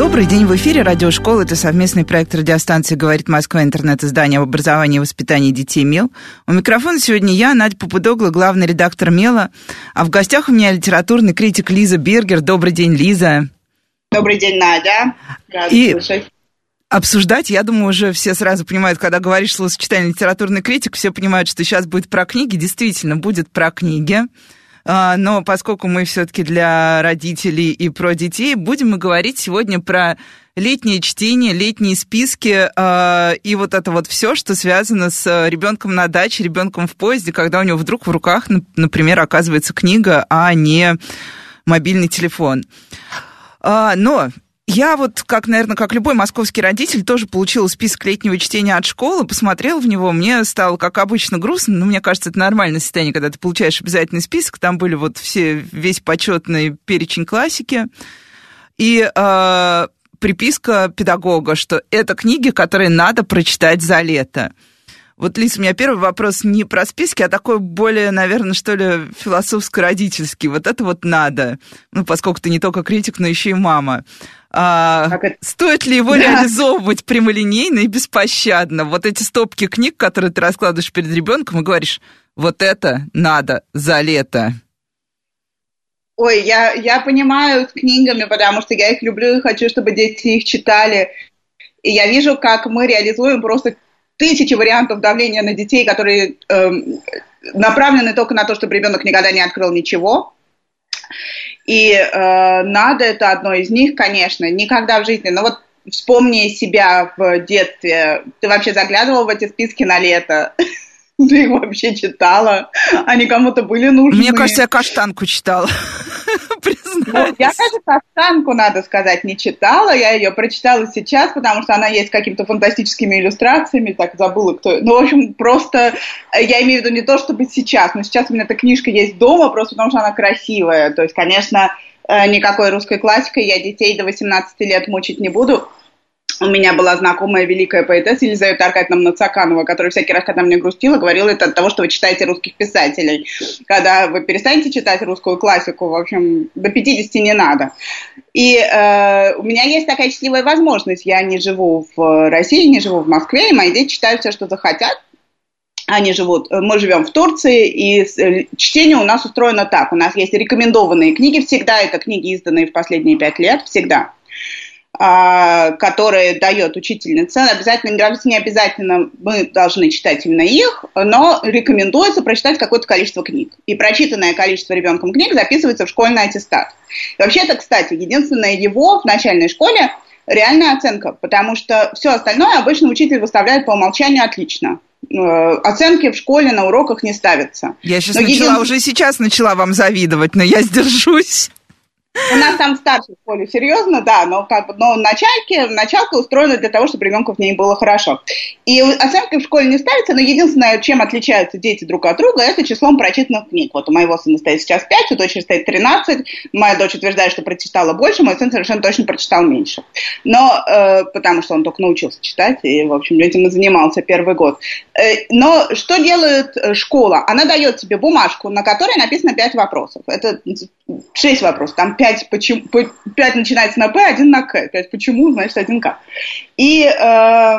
Добрый день в эфире Радиошкола. Это совместный проект радиостанции «Говорит Москва. Интернет-издание об образовании и воспитании детей МЕЛ». У микрофона сегодня я, Надя Попудогла, главный редактор МЕЛа. А в гостях у меня литературный критик Лиза Бергер. Добрый день, Лиза. Добрый день, Надя. Рада и... слышать обсуждать. Я думаю, уже все сразу понимают, когда говоришь словосочетание литературный критик, все понимают, что сейчас будет про книги. Действительно, будет про книги. А, но поскольку мы все-таки для родителей и про детей, будем мы говорить сегодня про летнее чтение, летние списки э, и вот это вот все, что связано с ребенком на даче, ребенком в поезде, когда у него вдруг в руках, например, оказывается книга, а не мобильный телефон. Э, но я вот, как, наверное, как любой московский родитель, тоже получила список летнего чтения от школы, посмотрела в него, мне стало, как обычно, грустно, но мне кажется, это нормальное состояние, когда ты получаешь обязательный список, там были вот все, весь почетный перечень классики, и э, приписка педагога, что это книги, которые надо прочитать за лето. Вот, Лиз, у меня первый вопрос не про списки, а такой более, наверное, что ли, философско-родительский. Вот это вот надо. Ну, поскольку ты не только критик, но еще и мама. А, это... Стоит ли его да. реализовывать прямолинейно и беспощадно? Вот эти стопки книг, которые ты раскладываешь перед ребенком и говоришь, вот это надо за лето. Ой, я, я понимаю с книгами, потому что я их люблю и хочу, чтобы дети их читали. И я вижу, как мы реализуем просто тысячи вариантов давления на детей, которые э, направлены только на то, чтобы ребенок никогда не открыл ничего. И э, надо это одно из них, конечно, никогда в жизни. Но вот вспомни себя в детстве. Ты вообще заглядывал в эти списки на лето? Ты их вообще читала? Они кому-то были нужны? Мне кажется, я каштанку читала. Я даже каштанку, надо сказать, не читала. Я ее прочитала сейчас, потому что она есть с какими-то фантастическими иллюстрациями. Так забыла, кто... Ну, в общем, просто э, я имею в виду не то, чтобы сейчас, но сейчас у меня эта книжка есть дома, просто потому что она красивая. То есть, конечно, э, никакой русской классикой я детей до 18 лет мучить не буду у меня была знакомая великая поэтесса Елизавета Аркадьевна Нацаканова, которая всякий раз, когда мне грустила, говорила это от того, что вы читаете русских писателей. Когда вы перестанете читать русскую классику, в общем, до 50 не надо. И э, у меня есть такая счастливая возможность. Я не живу в России, не живу в Москве, и мои дети читают все, что захотят. Они живут, мы живем в Турции, и э, чтение у нас устроено так. У нас есть рекомендованные книги, всегда это книги, изданные в последние пять лет, всегда. А, которые дает учительница. Обязательно, не обязательно мы должны читать именно их, но рекомендуется прочитать какое-то количество книг. И прочитанное количество ребенком книг записывается в школьный аттестат. И вообще это, кстати, единственное его в начальной школе реальная оценка, потому что все остальное обычно учитель выставляет по умолчанию отлично э, оценки в школе на уроках не ставятся. Я сейчас но начала, един... уже сейчас начала вам завидовать, но я сдержусь. У нас там в старшей школе серьезно, да, но как бы, но начальки, началка устроена для того, чтобы ребенку в ней было хорошо. И оценки в школе не ставятся, но единственное, чем отличаются дети друг от друга, это числом прочитанных книг. Вот у моего сына стоит сейчас 5, у дочери стоит 13, моя дочь утверждает, что прочитала больше, мой сын совершенно точно прочитал меньше. Но, э, потому что он только научился читать, и, в общем, этим и занимался первый год. Э, но что делает э, школа? Она дает тебе бумажку, на которой написано 5 вопросов. Это 6 вопросов, там 5, почему, 5 начинается на П, один на К. 5 почему, значит, один К. И э,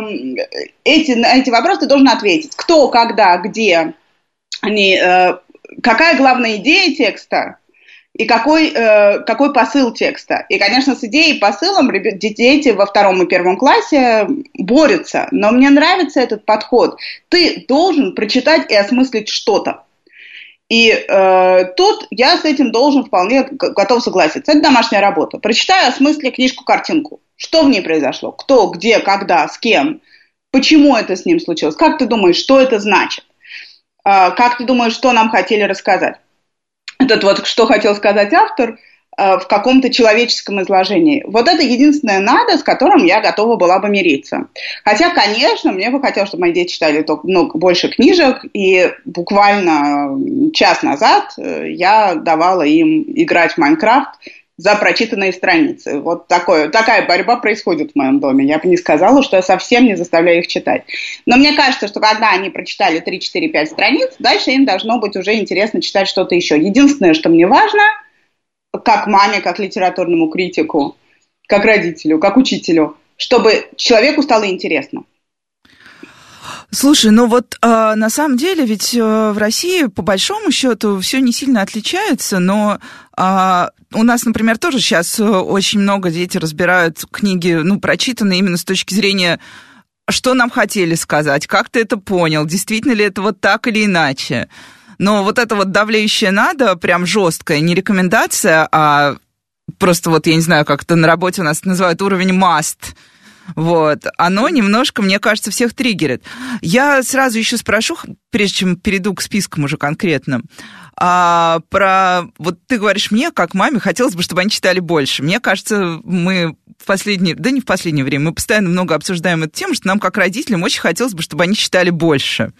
эти, на эти вопросы ты должен ответить. Кто, когда, где, они, э, какая главная идея текста, и какой, э, какой посыл текста. И, конечно, с идеей и посылом дети во втором и первом классе борются. Но мне нравится этот подход. Ты должен прочитать и осмыслить что-то. И э, тут я с этим должен вполне готов согласиться. Это домашняя работа. Прочитай о смысле книжку-картинку. Что в ней произошло? Кто, где, когда, с кем? Почему это с ним случилось? Как ты думаешь, что это значит? Э, как ты думаешь, что нам хотели рассказать? Этот вот, что хотел сказать автор, в каком-то человеческом изложении. Вот это единственное надо, с которым я готова была бы мириться. Хотя, конечно, мне бы хотелось, чтобы мои дети читали только, ну, больше книжек, и буквально час назад э, я давала им играть в Майнкрафт за прочитанные страницы. Вот такое, такая борьба происходит в моем доме. Я бы не сказала, что я совсем не заставляю их читать. Но мне кажется, что когда они прочитали 3, 4, 5 страниц, дальше им должно быть уже интересно читать что-то еще. Единственное, что мне важно – как маме, как литературному критику, как родителю, как учителю, чтобы человеку стало интересно. Слушай, ну вот э, на самом деле ведь э, в России по большому счету все не сильно отличается, но э, у нас, например, тоже сейчас очень много дети разбирают книги, ну, прочитанные именно с точки зрения что нам хотели сказать, как ты это понял, действительно ли это вот так или иначе. Но вот это вот давлеющее надо, прям жесткое, не рекомендация, а просто вот, я не знаю, как это на работе у нас называют уровень must. Вот, оно немножко, мне кажется, всех триггерит. Я сразу еще спрошу, прежде чем перейду к спискам уже конкретным, а, про, вот ты говоришь мне, как маме, хотелось бы, чтобы они читали больше. Мне кажется, мы в последнее, да не в последнее время, мы постоянно много обсуждаем эту тему, что нам, как родителям, очень хотелось бы, чтобы они читали больше.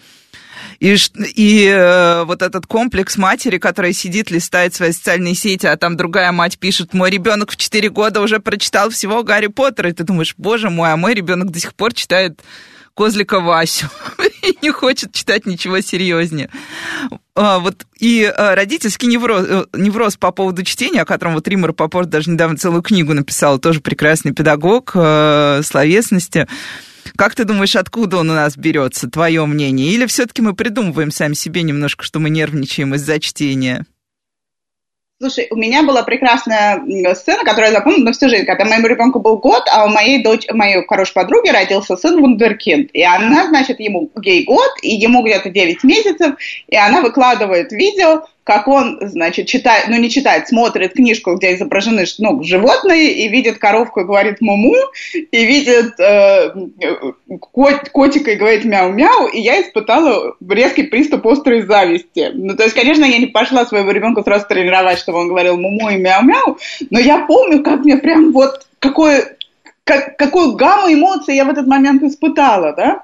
И, и э, вот этот комплекс матери, которая сидит, листает свои социальные сети, а там другая мать пишет, мой ребенок в 4 года уже прочитал всего Гарри Поттера. И ты думаешь, боже мой, а мой ребенок до сих пор читает Козлика Васю и не хочет читать ничего серьезнее. А, вот, и а, родительский невроз, э, невроз по поводу чтения, о котором вот Риммер Попорт даже недавно целую книгу написал, тоже прекрасный педагог э, словесности. Как ты думаешь, откуда он у нас берется, твое мнение? Или все-таки мы придумываем сами себе немножко, что мы нервничаем из-за чтения? Слушай, у меня была прекрасная сцена, которую я запомнила на всю жизнь, когда моему ребенку был год, а у моей дочь, моей хорошей подруги родился сын Вундеркинд. И она, значит, ему ей год, и ему где-то 9 месяцев, и она выкладывает видео, как он, значит, читает, ну не читает, смотрит книжку, где изображены ну, животные, и видит коровку и говорит муму, и видит э, кот, котика и говорит мяу-мяу, и я испытала резкий приступ острой зависти. Ну, то есть, конечно, я не пошла своего ребенка сразу тренировать, чтобы он говорил муму и мяу-мяу, но я помню, как мне прям вот какое, как, какую гамму эмоций я в этот момент испытала, да,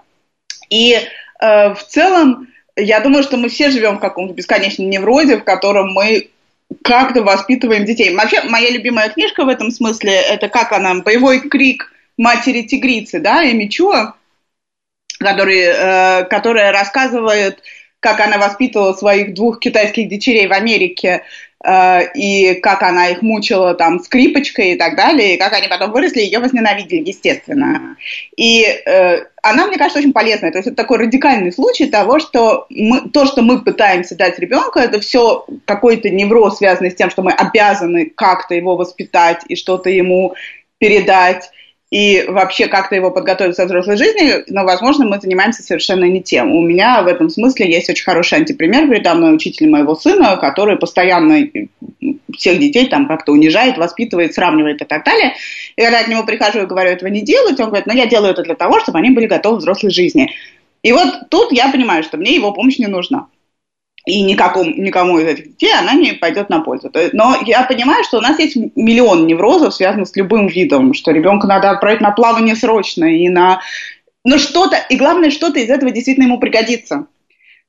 и э, в целом я думаю, что мы все живем в каком-то бесконечном неврозе, в котором мы как-то воспитываем детей. Вообще, моя любимая книжка в этом смысле, это как она, «Боевой крик матери-тигрицы», да, Эми Чуа, который, э, которая рассказывает, как она воспитывала своих двух китайских дочерей в Америке, и как она их мучила там скрипочкой и так далее, и как они потом выросли, ее возненавидели, естественно. И э, она, мне кажется, очень полезная. То есть это такой радикальный случай того, что мы, то, что мы пытаемся дать ребенку, это все какой-то невроз, связанный с тем, что мы обязаны как-то его воспитать и что-то ему передать и вообще как-то его подготовить со взрослой жизни, но, возможно, мы занимаемся совершенно не тем. У меня в этом смысле есть очень хороший антипример передо мной учитель моего сына, который постоянно всех детей там как-то унижает, воспитывает, сравнивает и так далее. И когда я к нему прихожу и говорю, этого не делать, он говорит, ну я делаю это для того, чтобы они были готовы к взрослой жизни. И вот тут я понимаю, что мне его помощь не нужна и никакому, никому из этих детей она не пойдет на пользу. Но я понимаю, что у нас есть миллион неврозов, связанных с любым видом, что ребенка надо отправить на плавание срочно и на... Ну что-то, и главное, что-то из этого действительно ему пригодится.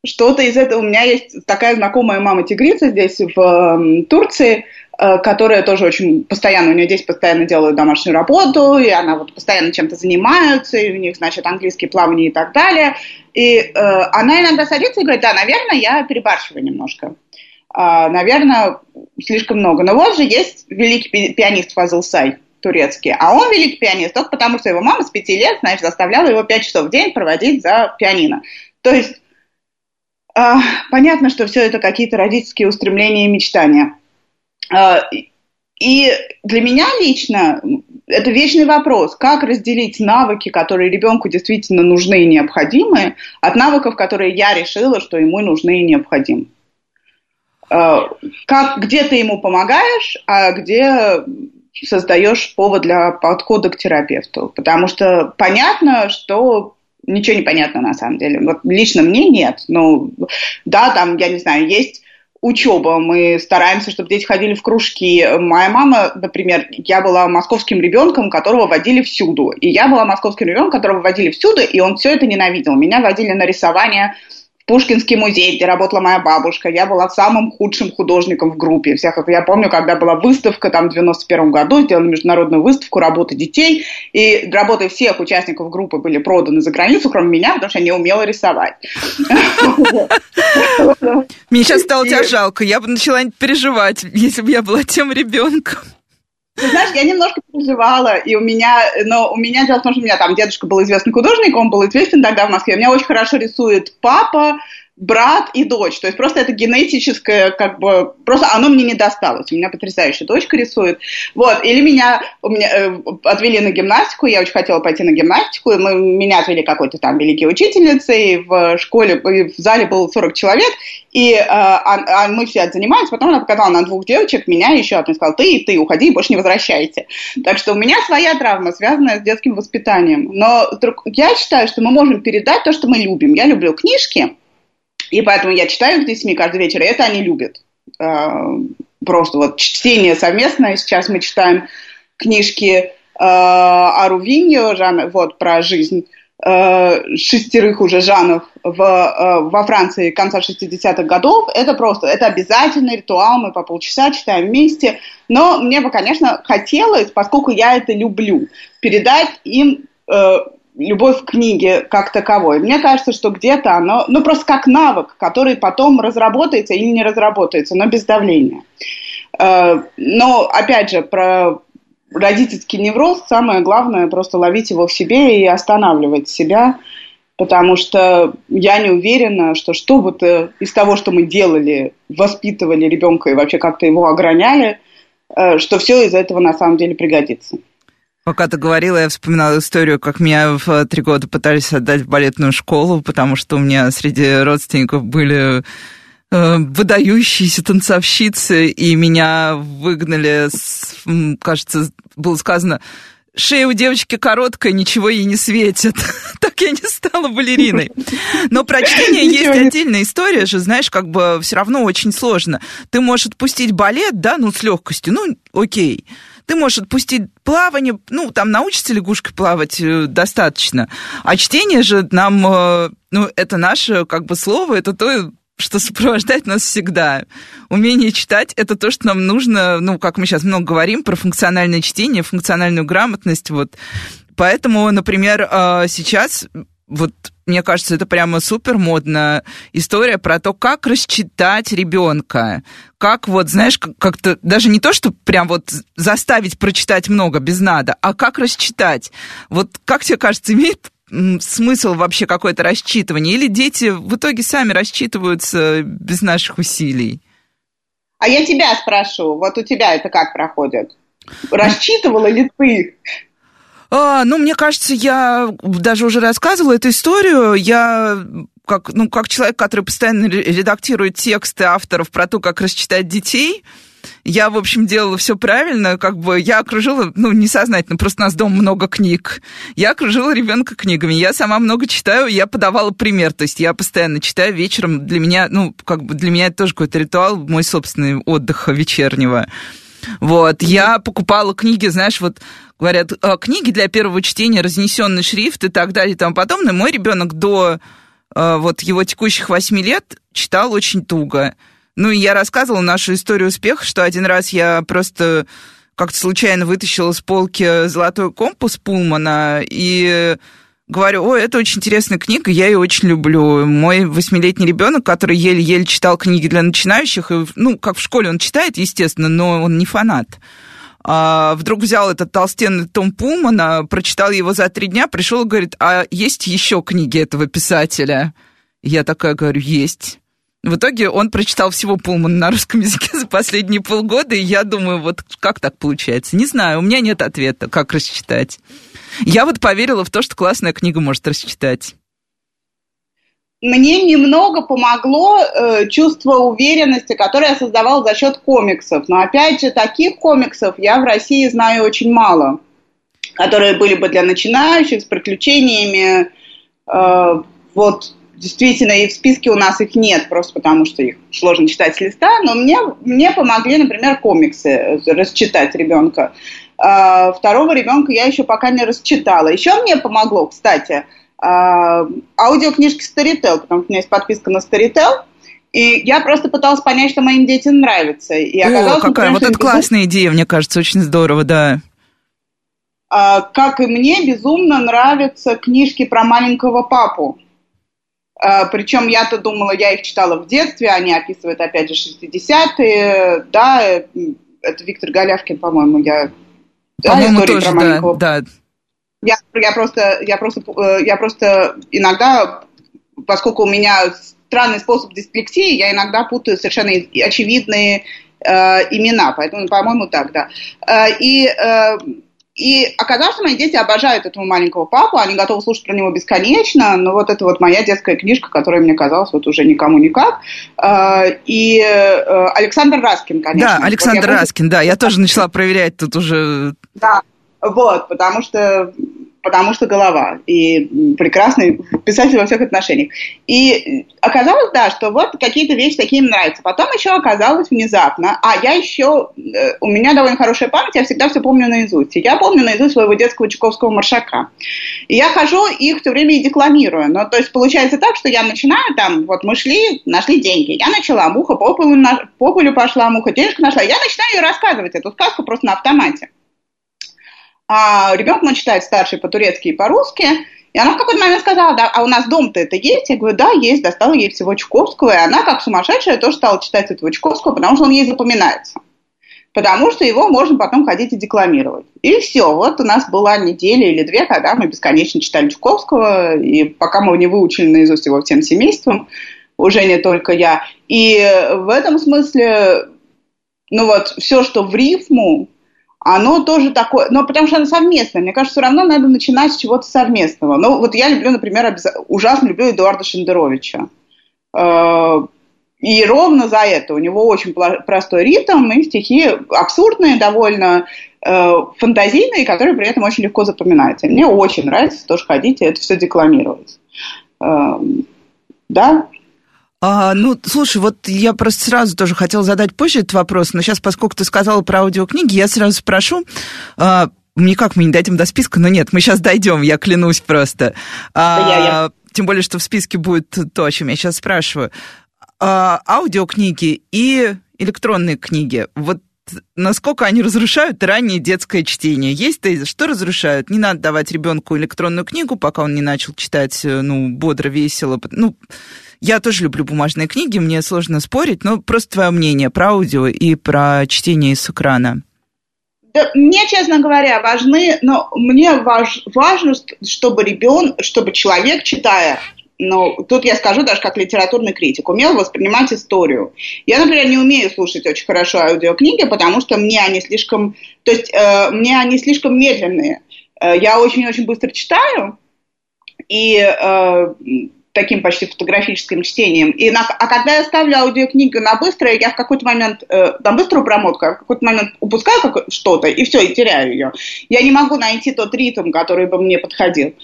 Что-то из этого... У меня есть такая знакомая мама-тигрица здесь в Турции, которая тоже очень постоянно, у нее здесь постоянно делают домашнюю работу, и она вот постоянно чем-то занимается, и у них, значит, английский плавание и так далее. И э, она иногда садится и говорит, да, наверное, я перебарщиваю немножко. Э, наверное, слишком много. Но вот же есть великий пианист Фазыл Сай, турецкий. А он великий пианист только потому, что его мама с пяти лет, значит, заставляла его пять часов в день проводить за пианино. То есть э, понятно, что все это какие-то родительские устремления и мечтания. А, и для меня лично это вечный вопрос, как разделить навыки, которые ребенку действительно нужны и необходимы, от навыков, которые я решила, что ему нужны и необходимы. А, как, где ты ему помогаешь, а где создаешь повод для подхода к терапевту. Потому что понятно, что ничего не понятно на самом деле. Вот лично мне нет. Ну, да, там, я не знаю, есть учеба. Мы стараемся, чтобы дети ходили в кружки. Моя мама, например, я была московским ребенком, которого водили всюду. И я была московским ребенком, которого водили всюду, и он все это ненавидел. Меня водили на рисование Пушкинский музей, где работала моя бабушка. Я была самым худшим художником в группе. Всех, я помню, когда была выставка там в 91 году, сделали международную выставку работы детей, и работы всех участников группы были проданы за границу, кроме меня, потому что я не умела рисовать. Мне сейчас стало тебя жалко. Я бы начала переживать, если бы я была тем ребенком. Знаешь, я немножко переживала, и у меня, но у меня дело в том, что у меня там дедушка был известный художник, он был известен тогда в Москве. У меня очень хорошо рисует папа, брат и дочь. То есть просто это генетическое, как бы, просто оно мне не досталось. У меня потрясающая дочка рисует. Вот, или меня, у меня э, отвели на гимнастику, я очень хотела пойти на гимнастику, и мы, меня отвели какой-то там великий учительницей, в школе, в зале было 40 человек, и э, а, а мы все занимались, потом она показала на двух девочек, меня еще одну, сказала, ты и ты, уходи и больше не возвращайте. Так что у меня своя травма, связанная с детским воспитанием. Но я считаю, что мы можем передать то, что мы любим. Я люблю книжки, и поэтому я читаю с детьми каждый вечер, и это они любят. А, просто вот чтение совместное. Сейчас мы читаем книжки а, о Рувиньо, вот, про жизнь а, шестерых уже жанов в, во Франции конца 60-х годов. Это просто, это обязательный ритуал, мы по полчаса читаем вместе. Но мне бы, конечно, хотелось, поскольку я это люблю, передать им э, любовь к книге как таковой. Мне кажется, что где-то оно, ну просто как навык, который потом разработается или не разработается, но без давления. Э, но, опять же, про родительский невроз самое главное просто ловить его в себе и останавливать себя, потому что я не уверена, что что бы то из того, что мы делали, воспитывали ребенка и вообще как-то его ограняли, э, что все из этого на самом деле пригодится. Пока ты говорила, я вспоминала историю, как меня в три года пытались отдать в балетную школу, потому что у меня среди родственников были э, выдающиеся танцовщицы, и меня выгнали, кажется, было сказано, шея у девочки короткая, ничего ей не светит. так я не стала балериной. Но про чтение есть отдельная история же, знаешь, как бы все равно очень сложно. Ты можешь отпустить балет, да, ну, с легкостью, ну, окей. Ты можешь отпустить плавание, ну, там научится лягушкой плавать э, достаточно. А чтение же нам, э, ну, это наше, как бы, слово, это то, что сопровождает нас всегда. Умение читать — это то, что нам нужно, ну, как мы сейчас много говорим про функциональное чтение, функциональную грамотность, вот. Поэтому, например, э, сейчас вот мне кажется, это прямо супер модная история про то, как рассчитать ребенка. Как вот, знаешь, как-то даже не то, что прям вот заставить прочитать много без надо, а как рассчитать. Вот как тебе кажется, имеет смысл вообще какое-то рассчитывание? Или дети в итоге сами рассчитываются без наших усилий? А я тебя спрошу, вот у тебя это как проходит? Рассчитывала ли ты? А, ну, мне кажется, я даже уже рассказывала эту историю. Я как, ну, как человек, который постоянно редактирует тексты авторов про то, как рассчитать детей, я, в общем, делала все правильно, как бы я окружила, ну, несознательно, просто у нас дома много книг. Я окружила ребенка книгами, я сама много читаю, я подавала пример, то есть я постоянно читаю вечером. Для меня, ну, как бы для меня это тоже какой-то ритуал, мой собственный отдых вечернего. Вот, я покупала книги, знаешь, вот говорят, «А, книги для первого чтения, разнесенный шрифт и так далее и тому подобное. Мой ребенок до а, вот его текущих восьми лет читал очень туго. Ну, и я рассказывала нашу историю успеха, что один раз я просто как-то случайно вытащила с полки «Золотой компас» Пулмана и говорю, ой, это очень интересная книга, я ее очень люблю. Мой восьмилетний ребенок, который еле-еле читал книги для начинающих, и, ну, как в школе он читает, естественно, но он не фанат а, вдруг взял этот толстенный том Пулмана, прочитал его за три дня, пришел и говорит, а есть еще книги этого писателя? Я такая говорю, есть. В итоге он прочитал всего Пулмана на русском языке за последние полгода, и я думаю, вот как так получается? Не знаю, у меня нет ответа, как рассчитать. Я вот поверила в то, что классная книга может рассчитать мне немного помогло э, чувство уверенности, которое я создавала за счет комиксов. Но опять же, таких комиксов я в России знаю очень мало, которые были бы для начинающих, с приключениями. Э, вот действительно, и в списке у нас их нет, просто потому что их сложно читать с листа, но мне, мне помогли, например, комиксы расчитать ребенка. А, второго ребенка я еще пока не расчитала. Еще мне помогло, кстати, а, аудиокнижки Storytel, потому что у меня есть подписка на Storytel, и я просто пыталась понять, что моим детям нравится. И О, какая, вот это классная идея, мне кажется, очень здорово, да. А, как и мне, безумно нравятся книжки про маленького папу. Причем я-то думала, я их читала в детстве, они описывают, опять же, 60-е, да, это Виктор Голявкин, по-моему, я... По-моему, да, тоже, про маленького... да, да. Я, я, просто, я, просто, э, я просто иногда, поскольку у меня странный способ дисплексии, я иногда путаю совершенно очевидные э, имена, поэтому, по-моему, так, да. Э, и э, и оказалось, что мои дети обожают этого маленького папу, они готовы слушать про него бесконечно, но вот это вот моя детская книжка, которая мне казалась вот уже никому никак. А, и э, Александр Раскин, конечно. Да, Александр вот Раскин, буду... да, я тоже начала проверять тут уже. Да, вот, потому что потому что голова. И прекрасный писатель во всех отношениях. И оказалось, да, что вот какие-то вещи такие им нравятся. Потом еще оказалось внезапно, а я еще, э, у меня довольно хорошая память, я всегда все помню наизусть. Я помню наизусть своего детского Чуковского маршака. И я хожу их все время и декламирую. Но, то есть получается так, что я начинаю там, вот мы шли, нашли деньги. Я начала, муха по полу, по полю пошла, муха денежку нашла. Я начинаю ее рассказывать, эту сказку просто на автомате а ребенок мой читает старший по-турецки и по-русски, и она в какой-то момент сказала, да, а у нас дом-то это есть? Я говорю, да, есть, достала ей всего Чуковского, и она, как сумасшедшая, тоже стала читать этого Чуковского, потому что он ей запоминается. Потому что его можно потом ходить и декламировать. И все, вот у нас была неделя или две, когда мы бесконечно читали Чуковского, и пока мы не выучили наизусть его всем семейством, уже не только я. И в этом смысле, ну вот, все, что в рифму, оно тоже такое, но потому что оно совместное. Мне кажется, все равно надо начинать с чего-то совместного. Ну, вот я люблю, например, ужасно люблю Эдуарда Шендеровича. Э, и ровно за это у него очень простой ритм и стихи абсурдные, довольно э, фантазийные, которые при этом очень легко запоминаются. мне очень нравится тоже ходить и это все декламировать. Э, да, а, ну, слушай, вот я просто сразу тоже хотела задать позже этот вопрос, но сейчас, поскольку ты сказала про аудиокниги, я сразу спрошу, а, никак мы не дойдем до списка, но нет, мы сейчас дойдем, я клянусь просто. А, я, я. Тем более, что в списке будет то, о чем я сейчас спрашиваю. А, аудиокниги и электронные книги. Вот насколько они разрушают раннее детское чтение. Есть тезис, что разрушают? Не надо давать ребенку электронную книгу, пока он не начал читать, э, ну, бодро, весело. Ну, я тоже люблю бумажные книги, мне сложно спорить, но просто твое мнение про аудио и про чтение с экрана. Да, мне, честно говоря, важны, но мне важ, важно, чтобы ребенок, чтобы человек, читая, но тут я скажу даже как литературный критик, умел воспринимать историю. Я, например, не умею слушать очень хорошо аудиокниги, потому что мне они слишком, то есть э, мне они слишком медленные. Э, я очень-очень быстро читаю, и э, таким почти фотографическим чтением. И на, а когда я ставлю аудиокнигу на быстрое, я в какой-то момент, э, на быструю промотку, я в какой-то момент упускаю что-то, и все, и теряю ее. Я не могу найти тот ритм, который бы мне подходил. А,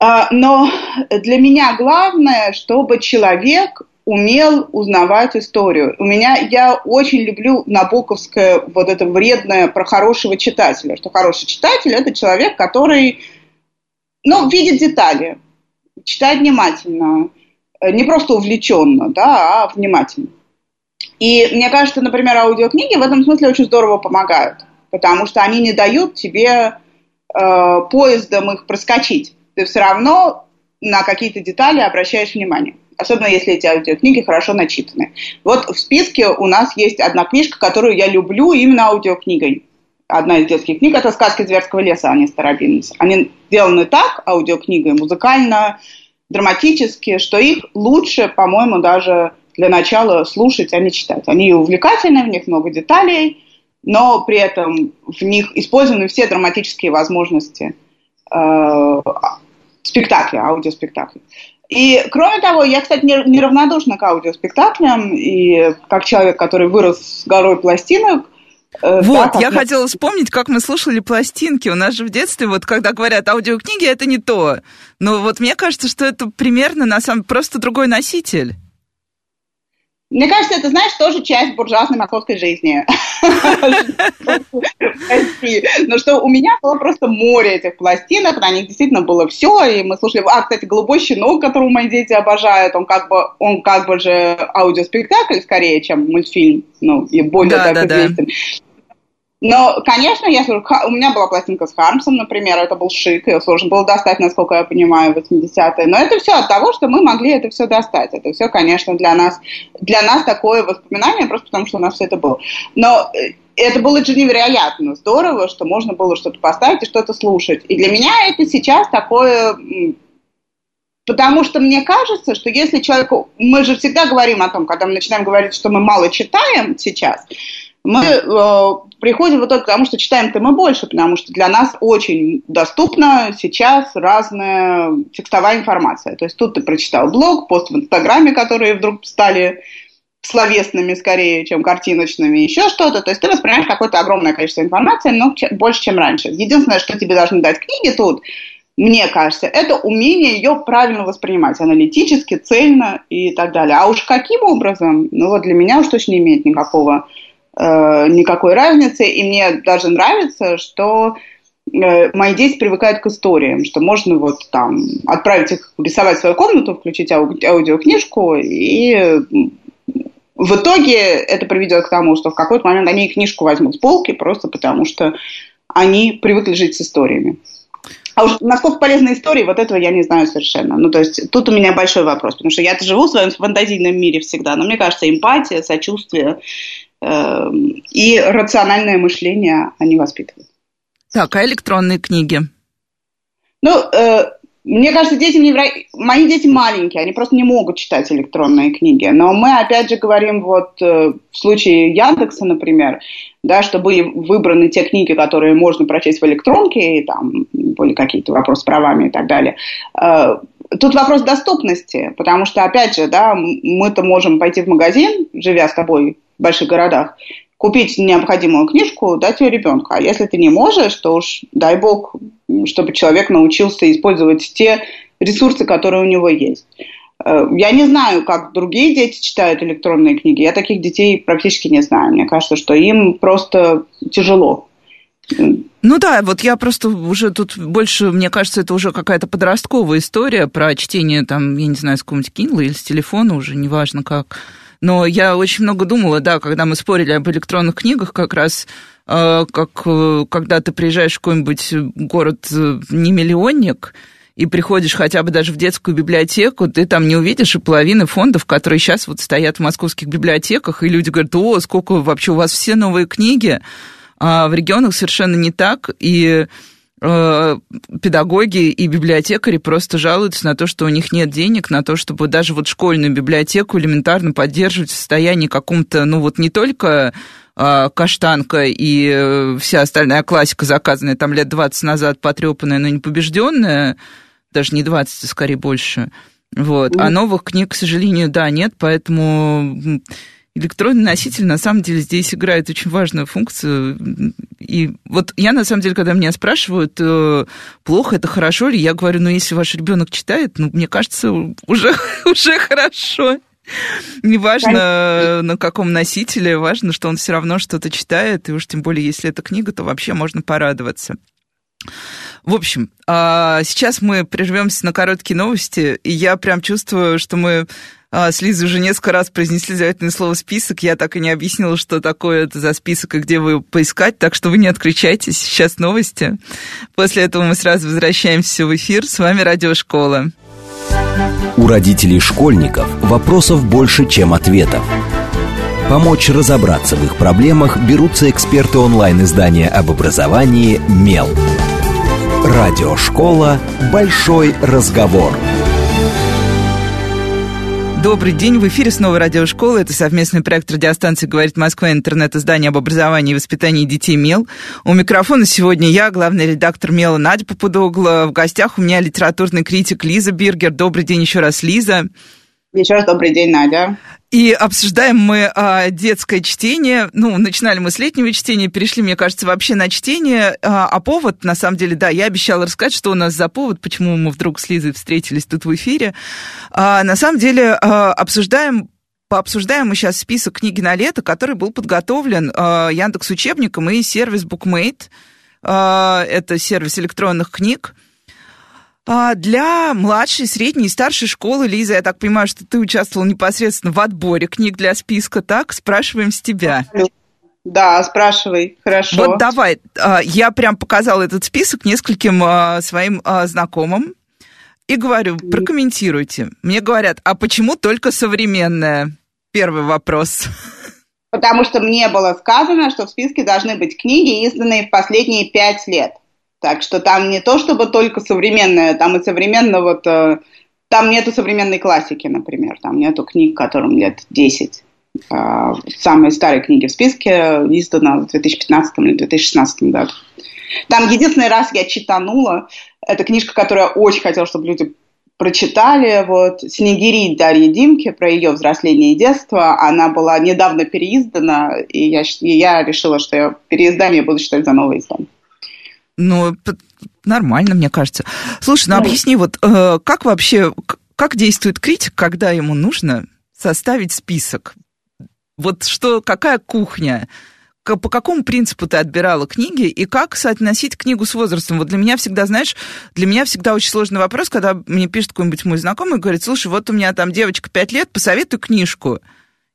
но для меня главное, чтобы человек умел узнавать историю. У меня, я очень люблю набоковское вот это вредное про хорошего читателя, что хороший читатель – это человек, который, ну, видит детали, читать внимательно, э, не просто увлеченно, да, а внимательно. И мне кажется, например, аудиокниги в этом смысле очень здорово помогают, потому что они не дают тебе э, поездом их проскочить. Ты все равно на какие-то детали обращаешь внимание. Особенно если эти аудиокниги хорошо начитаны. Вот в списке у нас есть одна книжка, которую я люблю именно аудиокнигой одна из детских книг, это «Сказки Зверского леса» Ани Старобинец. Они сделаны так, аудиокнигой, музыкально, драматически, что их лучше, по-моему, даже для начала слушать, а не читать. Они увлекательны, в них много деталей, но при этом в них использованы все драматические возможности э, спектакля, аудиоспектакля. И, кроме того, я, кстати, неравнодушна к аудиоспектаклям, и как человек, который вырос с горой пластинок, Э, вот, да, я мы... хотела вспомнить, как мы слушали пластинки. У нас же в детстве, вот когда говорят аудиокниги, это не то. Но вот мне кажется, что это примерно на самом просто другой носитель. Мне кажется, это, знаешь, тоже часть буржуазной московской жизни. Но что у меня было просто море этих пластинок, на них действительно было все, и мы слушали, а, кстати, «Голубой щенок», которого мои дети обожают, он как бы, он как бы же аудиоспектакль скорее, чем мультфильм, ну, и более так известен. Но, конечно, если у меня была пластинка с Хармсом, например, это был шик, ее сложно было достать, насколько я понимаю, в 80-е. Но это все от того, что мы могли это все достать. Это все, конечно, для нас, для нас такое воспоминание, просто потому что у нас все это было. Но э, это было же невероятно здорово, что можно было что-то поставить и что-то слушать. И для меня это сейчас такое Потому что мне кажется, что если человеку... Мы же всегда говорим о том, когда мы начинаем говорить, что мы мало читаем сейчас, мы э, приходим в итоге к тому, что читаем-то мы больше, потому что для нас очень доступна сейчас разная текстовая информация. То есть тут ты прочитал блог, пост в Инстаграме, которые вдруг стали словесными скорее, чем картиночными, еще что-то. То есть ты воспринимаешь какое-то огромное количество информации, но больше, чем раньше. Единственное, что тебе должны дать книги тут, мне кажется, это умение ее правильно воспринимать, аналитически, цельно и так далее. А уж каким образом, ну вот для меня уж точно не имеет никакого никакой разницы. И мне даже нравится, что э, мои дети привыкают к историям, что можно вот там отправить их рисовать свою комнату, включить ауди- аудиокнижку, и в итоге это приведет к тому, что в какой-то момент они книжку возьмут с полки, просто потому что они привыкли жить с историями. А уж насколько полезны истории, вот этого я не знаю совершенно. Ну, то есть тут у меня большой вопрос, потому что я-то живу в своем фантазийном мире всегда, но мне кажется, эмпатия, сочувствие и рациональное мышление они воспитывают. Так, а электронные книги? Ну, э, мне кажется, дети не мои дети маленькие, они просто не могут читать электронные книги. Но мы опять же говорим вот э, в случае Яндекса, например, да, что были выбраны те книги, которые можно прочесть в электронке, и там были какие-то вопросы с правами и так далее. Тут вопрос доступности, потому что, опять же, да, мы-то можем пойти в магазин, живя с тобой в больших городах, купить необходимую книжку, дать ее ребенку. А если ты не можешь, то уж дай бог, чтобы человек научился использовать те ресурсы, которые у него есть. Э, я не знаю, как другие дети читают электронные книги. Я таких детей практически не знаю. Мне кажется, что им просто тяжело. Ну да, вот я просто уже тут больше, мне кажется, это уже какая-то подростковая история про чтение там, я не знаю, с какого-нибудь Kindle или с телефона, уже неважно как. Но я очень много думала, да, когда мы спорили об электронных книгах, как раз э, как э, когда ты приезжаешь в какой-нибудь город э, не миллионник, и приходишь хотя бы даже в детскую библиотеку, ты там не увидишь и половины фондов, которые сейчас вот стоят в московских библиотеках, и люди говорят, о, сколько вообще у вас все новые книги, а в регионах совершенно не так, и Э, педагоги и библиотекари просто жалуются на то, что у них нет денег на то, чтобы даже вот школьную библиотеку элементарно поддерживать в состоянии каком-то, ну вот не только э, каштанка и э, вся остальная классика, заказанная там лет 20 назад, потрепанная, но не побежденная, даже не 20, а скорее больше. Вот. А новых книг, к сожалению, да, нет, поэтому электронный носитель на самом деле здесь играет очень важную функцию. И вот я на самом деле, когда меня спрашивают, э, плохо это хорошо ли, я говорю, ну если ваш ребенок читает, ну мне кажется, уже, уже хорошо. Неважно, на каком носителе, важно, что он все равно что-то читает, и уж тем более, если это книга, то вообще можно порадоваться. В общем, а, сейчас мы прервемся на короткие новости, и я прям чувствую, что мы с Лизой уже несколько раз произнесли заветное слово «список». Я так и не объяснила, что такое это за список и где вы поискать, так что вы не отключайтесь. Сейчас новости. После этого мы сразу возвращаемся в эфир. С вами Радиошкола. У родителей школьников вопросов больше, чем ответов. Помочь разобраться в их проблемах берутся эксперты онлайн-издания об образовании «Мел». Радиошкола «Большой разговор». Добрый день, в эфире снова радиошкола. Это совместный проект радиостанции «Говорит Москва» интернет-издание об образовании и воспитании детей «Мел». У микрофона сегодня я, главный редактор «Мела» Надя Попудогла. В гостях у меня литературный критик Лиза Биргер. Добрый день еще раз, Лиза. Еще раз добрый день, Надя. И обсуждаем мы а, детское чтение. Ну, начинали мы с летнего чтения, перешли, мне кажется, вообще на чтение. А, а повод, на самом деле, да, я обещала рассказать, что у нас за повод, почему мы вдруг с Лизой встретились тут в эфире. А, на самом деле, а, обсуждаем Пообсуждаем мы сейчас список книги на лето, который был подготовлен э, Яндекс учебником и сервис Bookmate. Э, это сервис электронных книг. А для младшей, средней и старшей школы, Лиза, я так понимаю, что ты участвовала непосредственно в отборе книг для списка, так? Спрашиваем с тебя. Да, спрашивай, хорошо. Вот давай, а, я прям показала этот список нескольким а, своим знакомым и говорю, прокомментируйте. Мне говорят, а почему только современная? Первый вопрос. Потому что мне было сказано, что в списке должны быть книги, изданные в последние пять лет. Так что там не то, чтобы только современное, там и современно вот... Э, там нету современной классики, например. Там нету книг, которым лет 10. Э, самые старые книги в списке изданы в 2015 или 2016 году. Там единственный раз я читанула. Это книжка, которую я очень хотела, чтобы люди прочитали. Вот «Снегири» Дарьи Димки про ее взросление и детство. Она была недавно переиздана, и я, и я решила, что я переиздание буду читать за новое издание. Ну, нормально, мне кажется. Слушай, ну объясни, вот э, как вообще, как действует критик, когда ему нужно составить список? Вот что, какая кухня? по какому принципу ты отбирала книги и как соотносить книгу с возрастом? Вот для меня всегда, знаешь, для меня всегда очень сложный вопрос, когда мне пишет какой-нибудь мой знакомый и говорит, слушай, вот у меня там девочка 5 лет, посоветуй книжку.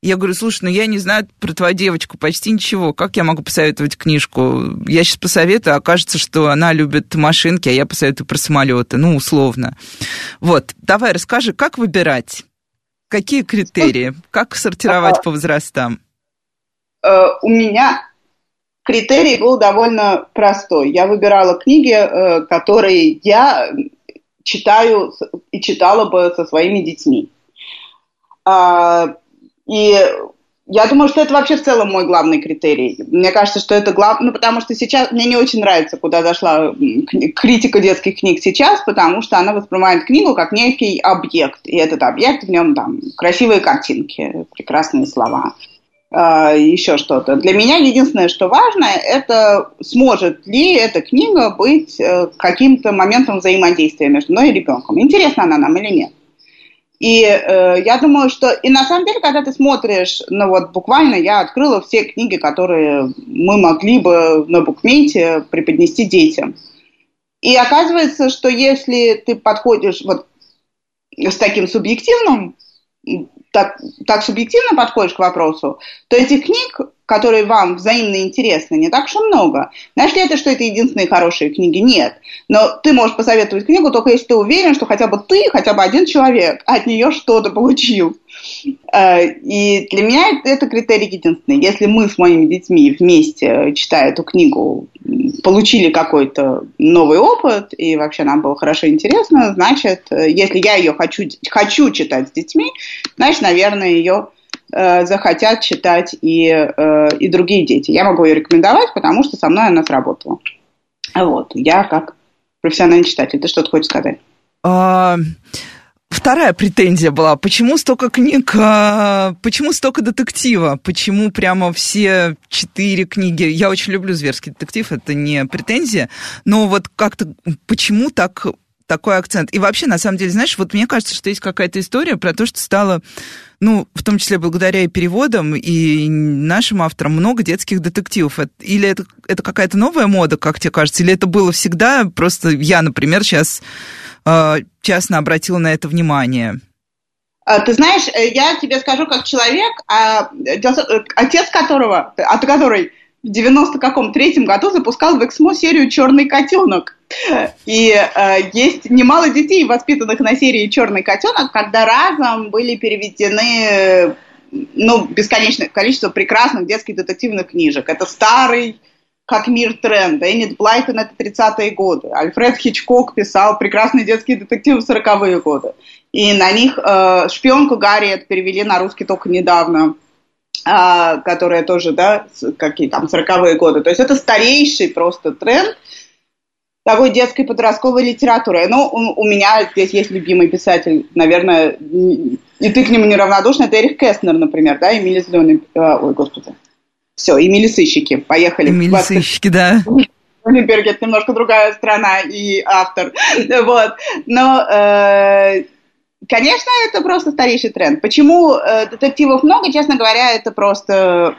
Я говорю, слушай, ну я не знаю про твою девочку почти ничего. Как я могу посоветовать книжку? Я сейчас посоветую, окажется, что она любит машинки, а я посоветую про самолеты. Ну, условно. Вот, давай расскажи, как выбирать? Какие критерии? Как сортировать по возрастам? Э, у меня критерий был довольно простой. Я выбирала книги, э, которые я читаю и читала бы со своими детьми. А, и я думаю, что это вообще в целом мой главный критерий. Мне кажется, что это главное, ну, потому что сейчас мне не очень нравится, куда зашла критика детских книг сейчас, потому что она воспринимает книгу как некий объект, и этот объект в нем там красивые картинки, прекрасные слова, э, еще что-то. Для меня единственное, что важно, это сможет ли эта книга быть э, каким-то моментом взаимодействия между мной и ребенком. Интересна она нам или нет. И э, я думаю, что и на самом деле, когда ты смотришь, ну вот буквально я открыла все книги, которые мы могли бы на букмете преподнести детям. И оказывается, что если ты подходишь вот с таким субъективным так, так субъективно подходишь к вопросу, то этих книг, которые вам взаимно интересны, не так уж и много. Знаешь ли это, что это единственные хорошие книги? Нет. Но ты можешь посоветовать книгу только если ты уверен, что хотя бы ты, хотя бы один человек от нее что-то получил. Э, и для меня это критерий единственный. Если мы с моими детьми вместе, читая эту книгу, получили какой-то новый опыт, и вообще нам было хорошо интересно, значит, э, если я ее хочу, хочу читать с детьми, значит, наверное, ее э, захотят читать и, и другие дети. Я могу ее рекомендовать, потому что со мной она сработала. Вот, я как профессиональный читатель. Ты что-то хочешь сказать? Вторая претензия была, почему столько книг, а, почему столько детектива, почему прямо все четыре книги. Я очень люблю зверский детектив, это не претензия, но вот как-то почему так такой акцент. И вообще, на самом деле, знаешь, вот мне кажется, что есть какая-то история про то, что стало, ну, в том числе благодаря и переводам, и нашим авторам много детских детективов. Или это, это какая-то новая мода, как тебе кажется, или это было всегда, просто я, например, сейчас Э, частно обратил на это внимание? А, ты знаешь, э, я тебе скажу как человек, а, э, отец которого, от которой в 90 каком третьем году запускал в Эксмо серию «Черный котенок». И э, есть немало детей, воспитанных на серии «Черный котенок», когда разом были переведены ну, бесконечное количество прекрасных детских детективных книжек. Это старый как мир тренд. Эннет Блайтон это 30-е годы. Альфред Хичкок писал прекрасные детские детективы в 40-е годы. И на них э, шпионку Гарриет перевели на русский только недавно, которая тоже, да, какие там 40-е годы. То есть это старейший просто тренд. такой детской подростковой литературы. Ну, у, у меня здесь есть любимый писатель, наверное, и ты к нему неравнодушна, это Эрих Кестнер, например, да, Эмили Зеленый, ой, господи, все, Эмили Сыщики, поехали. Эмили Сыщики, да. Линдберг это немножко другая страна и автор, вот, но э, Конечно, это просто старейший тренд. Почему э, детективов много, честно говоря, это просто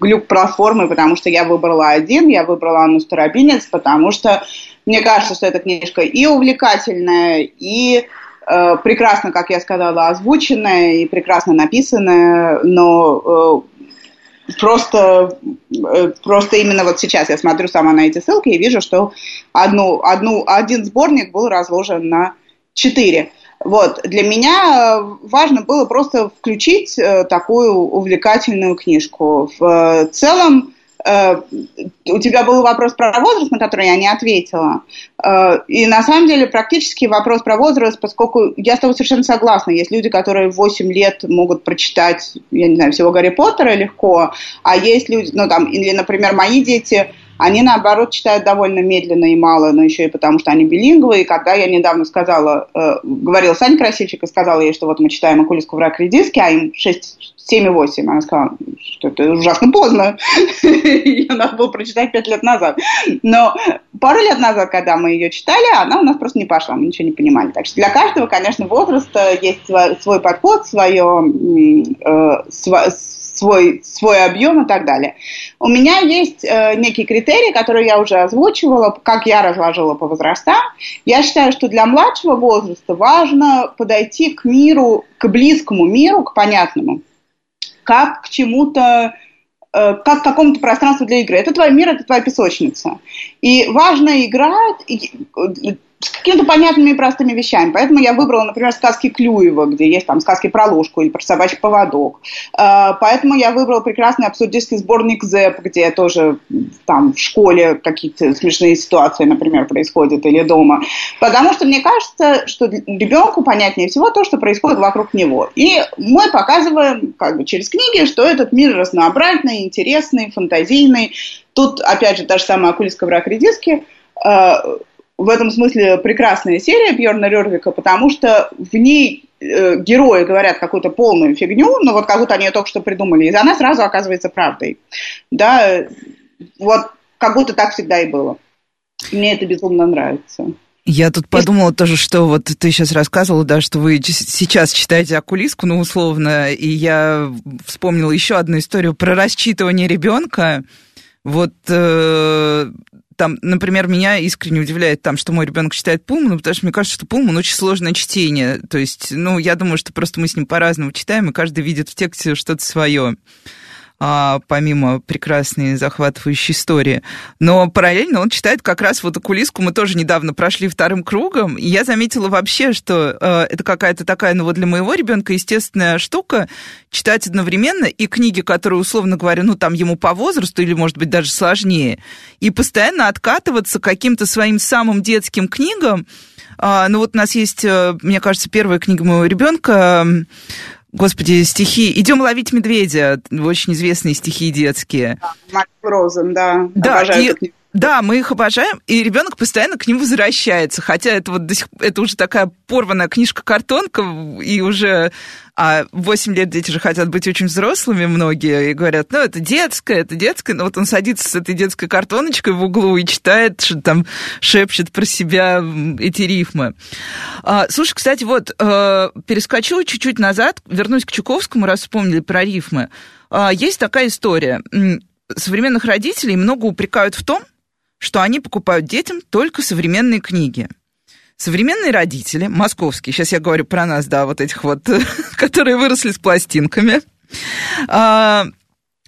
глюк платформы, потому что я выбрала один, я выбрала Анну Старобинец, потому что мне кажется, что эта книжка и увлекательная, и э, прекрасно, как я сказала, озвученная, и прекрасно написанная, но э, просто, э, просто именно вот сейчас я смотрю сама на эти ссылки и вижу, что одну, одну, один сборник был разложен на четыре. Вот. Для меня э, важно было просто включить э, такую увлекательную книжку. В э, целом, у тебя был вопрос про возраст, на который я не ответила. И на самом деле практически вопрос про возраст, поскольку я с тобой совершенно согласна. Есть люди, которые в 8 лет могут прочитать, я не знаю, всего Гарри Поттера легко, а есть люди, ну там, или, например, мои дети – они, наоборот, читают довольно медленно и мало, но еще и потому, что они билингвы. И когда я недавно сказала, э, говорила Саня Красильчик и сказала ей, что вот мы читаем «Акулиску в редиски», а им 6, 7 и 8. Она сказала, что это ужасно поздно. Ее надо было прочитать 5 лет назад. Но пару лет назад, когда мы ее читали, она у нас просто не пошла, мы ничего не понимали. Так что для каждого, конечно, возраста есть свой подход, свое, э, свой, свой объем и так далее. У меня есть э, некий критерий, который я уже озвучивала, как я разложила по возрастам. Я считаю, что для младшего возраста важно подойти к миру, к близкому миру, к понятному, как к чему-то э, как к какому-то пространству для игры. Это твой мир, это твоя песочница. И важно играть, с какими-то понятными и простыми вещами. Поэтому я выбрала, например, сказки Клюева, где есть там сказки про ложку или про собачий поводок. А, поэтому я выбрала прекрасный абсурдистский сборник ЗЭП, где тоже там в школе какие-то смешные ситуации, например, происходят или дома. Потому что мне кажется, что ребенку понятнее всего то, что происходит вокруг него. И мы показываем как бы через книги, что этот мир разнообразный, интересный, фантазийный. Тут, опять же, та же самая Акулиска в рак редиски а, в этом смысле прекрасная серия Бьерна Рервика, потому что в ней э, герои говорят какую-то полную фигню, но вот как будто они ее только что придумали, и она сразу оказывается правдой. Да, вот как будто так всегда и было. Мне это безумно нравится. Я тут подумала тоже, что вот ты сейчас рассказывала, да, что вы сейчас читаете окулиску, ну, условно, и я вспомнила еще одну историю про расчитывание ребенка. Вот э, там, например, меня искренне удивляет там, что мой ребенок читает Пулмана, потому что мне кажется, что Пулман очень сложное чтение. То есть, ну, я думаю, что просто мы с ним по-разному читаем, и каждый видит в тексте что-то свое помимо прекрасной захватывающей истории. Но параллельно он читает как раз вот окулиску. Мы тоже недавно прошли вторым кругом, и я заметила вообще, что э, это какая-то такая, ну вот для моего ребенка естественная штука читать одновременно и книги, которые, условно говоря, ну там ему по возрасту или, может быть, даже сложнее, и постоянно откатываться каким-то своим самым детским книгам, а, ну вот у нас есть, э, мне кажется, первая книга моего ребенка Господи, стихи. Идем ловить медведя. Очень известные стихи детские. Марк Розен, да. Да, и, да, мы их обожаем, и ребенок постоянно к ним возвращается. Хотя это вот до сих это уже такая порванная книжка-картонка, и уже а 8 лет дети же хотят быть очень взрослыми многие, и говорят, ну, это детское, это детское. Но вот он садится с этой детской картоночкой в углу и читает, что там шепчет про себя эти рифмы. А, слушай, кстати, вот, э, перескочу чуть-чуть назад, вернусь к Чуковскому, раз вспомнили про рифмы. А, есть такая история. Современных родителей много упрекают в том, что они покупают детям только современные книги. Современные родители, московские, сейчас я говорю про нас, да, вот этих вот, которые выросли с пластинками, а,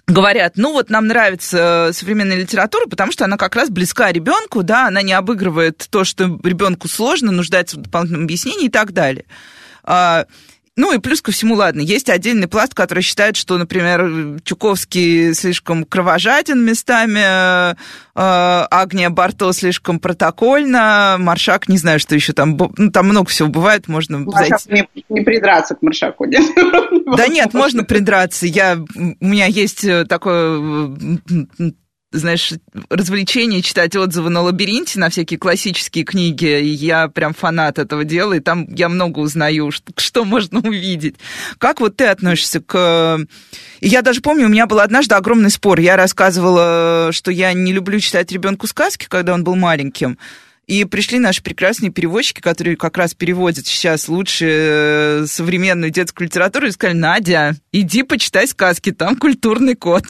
говорят, ну вот нам нравится современная литература, потому что она как раз близка ребенку, да, она не обыгрывает то, что ребенку сложно, нуждается в дополнительном объяснении и так далее. Ну и плюс ко всему, ладно, есть отдельный пласт, который считает, что, например, Чуковский слишком кровожаден местами, э, Агния Барто слишком протокольно, Маршак, не знаю, что еще там, ну, там много всего бывает, можно... Маршак, не, не придраться к Маршаку, нет? Да нет, можно придраться. Я, у меня есть такое знаешь, развлечение читать отзывы на лабиринте, на всякие классические книги. Я прям фанат этого дела, и там я много узнаю, что, что можно увидеть. Как вот ты относишься к... Я даже помню, у меня был однажды огромный спор. Я рассказывала, что я не люблю читать ребенку сказки, когда он был маленьким. И пришли наши прекрасные переводчики, которые как раз переводят сейчас лучше э, современную детскую литературу, и сказали, Надя, иди почитай сказки, там культурный код.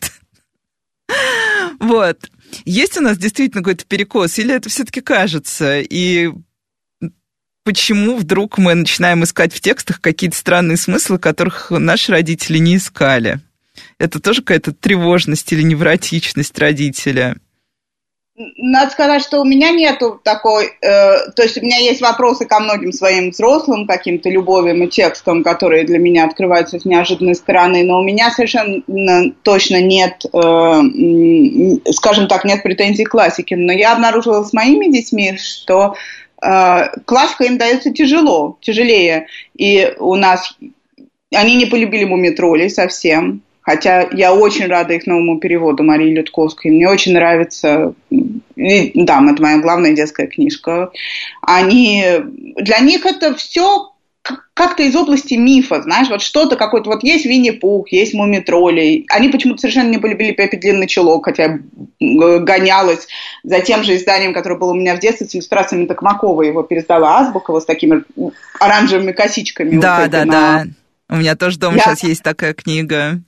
Вот. Есть у нас действительно какой-то перекос, или это все-таки кажется? И почему вдруг мы начинаем искать в текстах какие-то странные смыслы, которых наши родители не искали? Это тоже какая-то тревожность или невротичность родителя? Надо сказать, что у меня нету такой, э, то есть у меня есть вопросы ко многим своим взрослым каким-то любовям и текстам, которые для меня открываются с неожиданной стороны, но у меня совершенно точно нет, э, скажем так, нет претензий к классике. Но я обнаружила с моими детьми, что э, классика им дается тяжело, тяжелее. И у нас они не полюбили мумитролей совсем. Хотя я очень рада их новому переводу Марии Людковской. Мне очень нравится, и, да, это моя главная детская книжка. Они, для них это все как-то из области мифа, знаешь, вот что-то какое-то, вот есть Винни-Пух, есть Муми-тролли. Они почему-то совершенно не полюбили Пеппи Длинный Чулок, хотя гонялась за тем же изданием, которое было у меня в детстве с иллюстрациями Токмакова. Его пересдала Азбукова с такими оранжевыми косичками. Да, вот да, на... да. У меня тоже дома я... сейчас есть такая книга.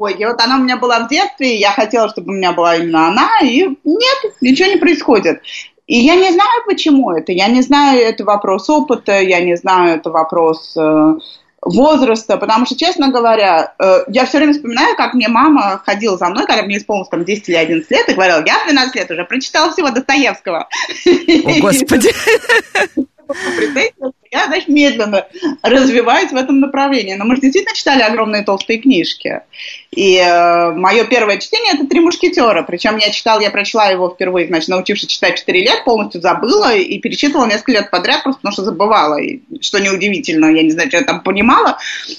Ой, и вот она у меня была в детстве, я хотела, чтобы у меня была именно она, и нет, ничего не происходит. И я не знаю, почему это. Я не знаю, это вопрос опыта, я не знаю, это вопрос э, возраста, потому что, честно говоря, э, я все время вспоминаю, как мне мама ходила за мной, когда мне исполнилось там 10 или 11 лет, и говорила, я в 12 лет уже прочитала всего Достоевского. О, Господи! я, значит, медленно развиваюсь в этом направлении. Но мы же действительно читали огромные толстые книжки. И э, мое первое чтение – это «Три мушкетера». Причем я читала, я прочла его впервые, значит, научившись читать 4 лет, полностью забыла и перечитывала несколько лет подряд, просто потому что забывала. И, что неудивительно, я не знаю, что я там понимала.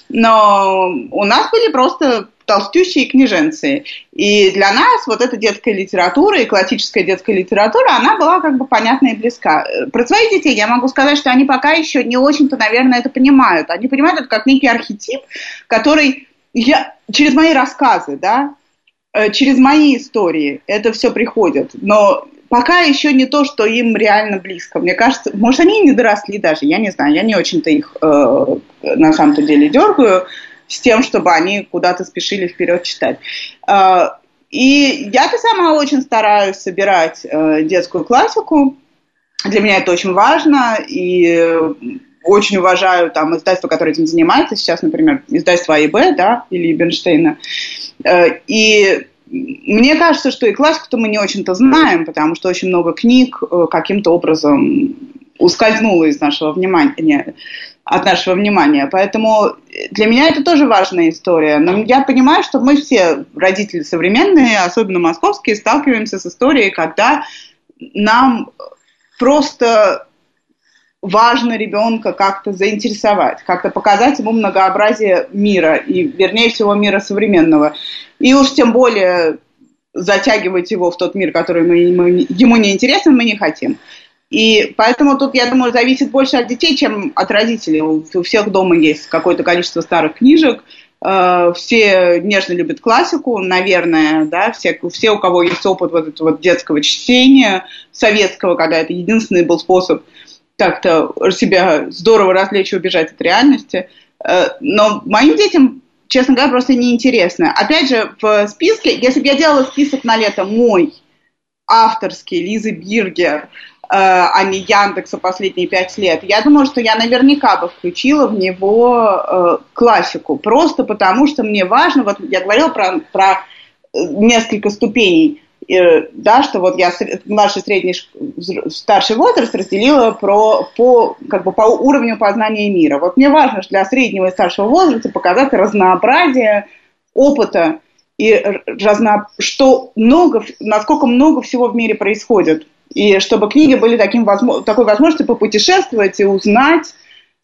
Но у нас были просто толстющие книженцы. И для нас вот эта детская литература и классическая детская литература, она была как бы понятна и близка. Про своих детей я могу сказать, что они пока еще не очень-то, наверное, это понимают. Они понимают это как некий архетип, который я, через мои рассказы, да, э, через мои истории это все приходит. Но пока еще не то, что им реально близко. Мне кажется, может, они не доросли даже, я не знаю, я не очень-то их э, на самом-то деле дергаю с тем, чтобы они куда-то спешили вперед читать. А, и я-то сама очень стараюсь собирать э, детскую классику. Для меня это очень важно, и очень уважаю там издательство, которое этим занимается. Сейчас, например, издательство АИБ, да, или Бенштейна. Э, и мне кажется, что и классику-то мы не очень-то знаем, потому что очень много книг э, каким-то образом ускользнуло из нашего внимания от нашего внимания. Поэтому для меня это тоже важная история. Но я понимаю, что мы все, родители современные, особенно московские, сталкиваемся с историей, когда нам просто важно ребенка как-то заинтересовать, как-то показать ему многообразие мира, и вернее всего мира современного. И уж тем более затягивать его в тот мир, который мы, мы, ему не интересен, мы не хотим. И поэтому тут, я думаю, зависит больше от детей, чем от родителей. У всех дома есть какое-то количество старых книжек, э, все нежно любят классику, наверное, да, все, все, у кого есть опыт вот этого детского чтения, советского, когда это единственный был способ как-то себя здорово развлечь и убежать от реальности. Э, но моим детям, честно говоря, просто неинтересно. Опять же, в списке, если бы я делала список на лето мой, авторский, Лизы Биргер, а не Яндекса последние пять лет, я думаю, что я наверняка бы включила в него э, классику. Просто потому, что мне важно, вот я говорила про, про э, несколько ступеней, да, что вот я младший, средний, старший возраст разделила про, по, как бы по уровню познания мира. Вот мне важно для среднего и старшего возраста показать разнообразие опыта и разно, что много, насколько много всего в мире происходит и чтобы книги были таким, такой возможностью попутешествовать и узнать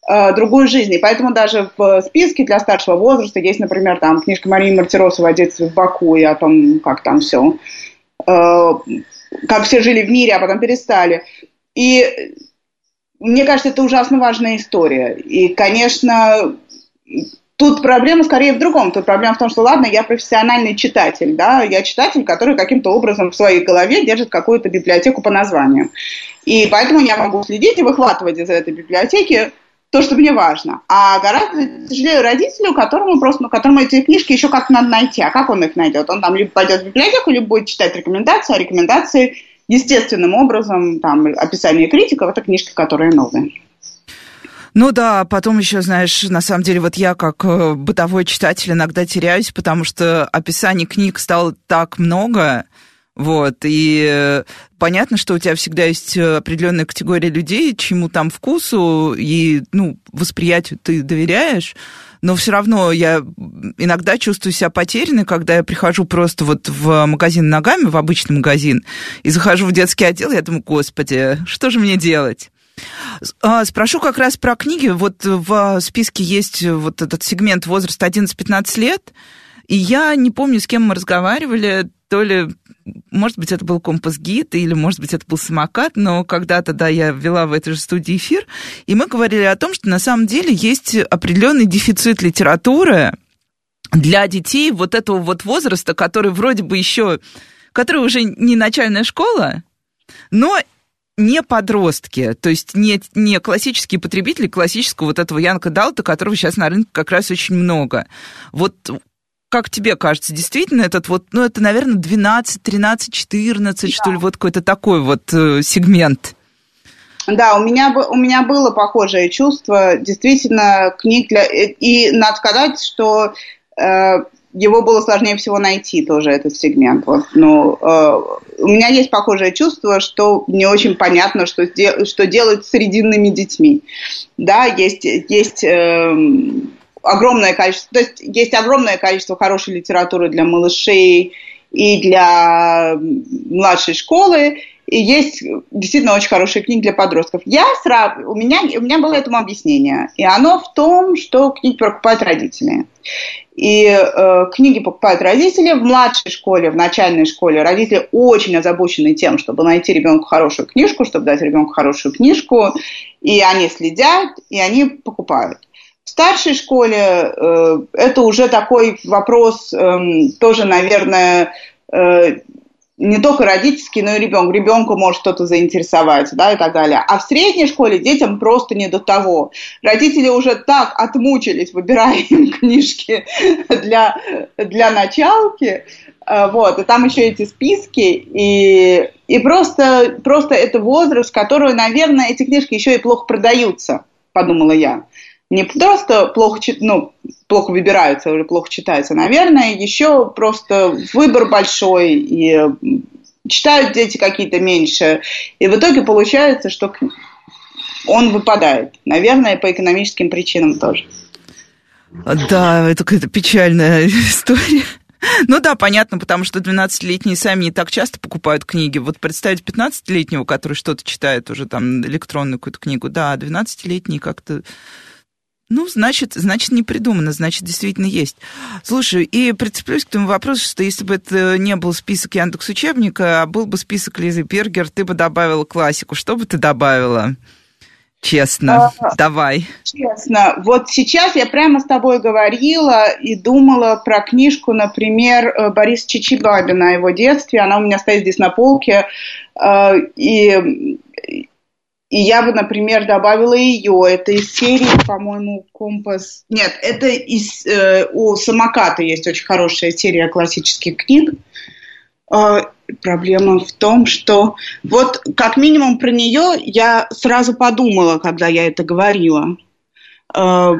э, другую жизнь. И поэтому даже в списке для старшего возраста есть, например, там книжка Марии Мартиросовой о детстве в Баку и о том, как там все как все жили в мире, а потом перестали. И мне кажется, это ужасно важная история. И, конечно, Тут проблема скорее в другом. Тут проблема в том, что, ладно, я профессиональный читатель, да, я читатель, который каким-то образом в своей голове держит какую-то библиотеку по названию. И поэтому я могу следить и выхватывать из этой библиотеки то, что мне важно. А гораздо тяжелее родителю, которому просто, ну, которому эти книжки еще как надо найти. А как он их найдет? Он там либо пойдет в библиотеку, либо будет читать рекомендации, а рекомендации естественным образом, там, описание критиков, это книжки, которые новые. Ну да, потом еще, знаешь, на самом деле, вот я как э, бытовой читатель иногда теряюсь, потому что описаний книг стало так много, вот, и э, понятно, что у тебя всегда есть определенная категория людей, чему там вкусу и, ну, восприятию ты доверяешь, но все равно я иногда чувствую себя потерянной, когда я прихожу просто вот в магазин ногами, в обычный магазин, и захожу в детский отдел, я думаю, господи, что же мне делать? А, спрошу как раз про книги. Вот в списке есть вот этот сегмент возраст 11-15 лет. И я не помню, с кем мы разговаривали, то ли, может быть, это был компас-гид, или, может быть, это был самокат, но когда-то, да, я вела в этой же студии эфир, и мы говорили о том, что на самом деле есть определенный дефицит литературы для детей вот этого вот возраста, который вроде бы еще, который уже не начальная школа, но не подростки, то есть не, не классические потребители классического вот этого Янка Далта, которого сейчас на рынке как раз очень много. Вот как тебе кажется, действительно этот вот, ну, это, наверное, 12, 13, 14, да. что ли, вот какой-то такой вот э, сегмент? Да, у меня, у меня было похожее чувство. Действительно, книг для... И надо сказать, что э, его было сложнее всего найти тоже, этот сегмент. Вот, ну, э, у меня есть похожее чувство, что не очень понятно, что, что делать с срединными детьми. Да, есть, есть э, огромное количество, то есть есть огромное количество хорошей литературы для малышей и для младшей школы, и есть действительно очень хорошие книги для подростков. Я сразу, у меня, у меня было этому объяснение, и оно в том, что книги покупают родители. И э, книги покупают родители в младшей школе, в начальной школе. Родители очень озабочены тем, чтобы найти ребенку хорошую книжку, чтобы дать ребенку хорошую книжку. И они следят, и они покупают. В старшей школе э, это уже такой вопрос, э, тоже, наверное, э, не только родительский, но и ребенок. Ребенку может что-то заинтересовать, да, и так далее. А в средней школе детям просто не до того. Родители уже так отмучились, выбирая им книжки для, для началки, э, вот, и там еще эти списки, и, и просто, просто это возраст, который, наверное, эти книжки еще и плохо продаются, подумала я не просто плохо, ну, плохо выбираются или плохо читаются, наверное, еще просто выбор большой, и читают дети какие-то меньше. И в итоге получается, что он выпадает. Наверное, по экономическим причинам тоже. Да, это какая-то печальная история. Ну да, понятно, потому что 12-летние сами не так часто покупают книги. Вот представить 15-летнего, который что-то читает уже там электронную какую-то книгу, да, 12-летний как-то ну, значит, значит, не придумано, значит, действительно есть. Слушай, и прицеплюсь к тому вопросу, что если бы это не был список Яндекс учебника, а был бы список Лизы Бергер, ты бы добавила классику. Что бы ты добавила? Честно, а, давай. Честно, вот сейчас я прямо с тобой говорила и думала про книжку, например, э, Бориса Чичибабина о его детстве. Она у меня стоит здесь на полке. Э, и и я бы, например, добавила ее. Это из серии, по-моему, Компас. Нет, это из э, у самоката есть очень хорошая серия классических книг. Э, проблема в том, что вот как минимум про нее я сразу подумала, когда я это говорила. Э,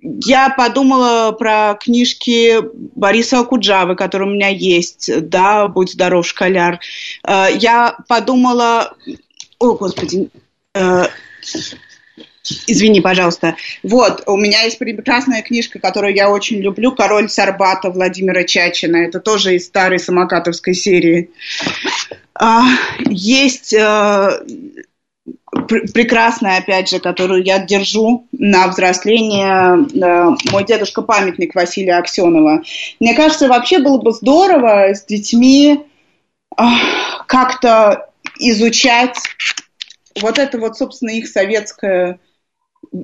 я подумала про книжки Бориса Акуджавы, которые у меня есть, да, «Будь здоров, школяр». Э, я подумала о, Господи. Э, извини, пожалуйста. Вот, у меня есть прекрасная книжка, которую я очень люблю, «Король Сарбата» Владимира Чачина. Это тоже из старой самокатовской серии. А, есть э, прекрасная, опять же, которую я держу на взросление, э, мой дедушка-памятник Василия Аксенова. Мне кажется, вообще было бы здорово с детьми как-то изучать вот это вот, собственно, их советское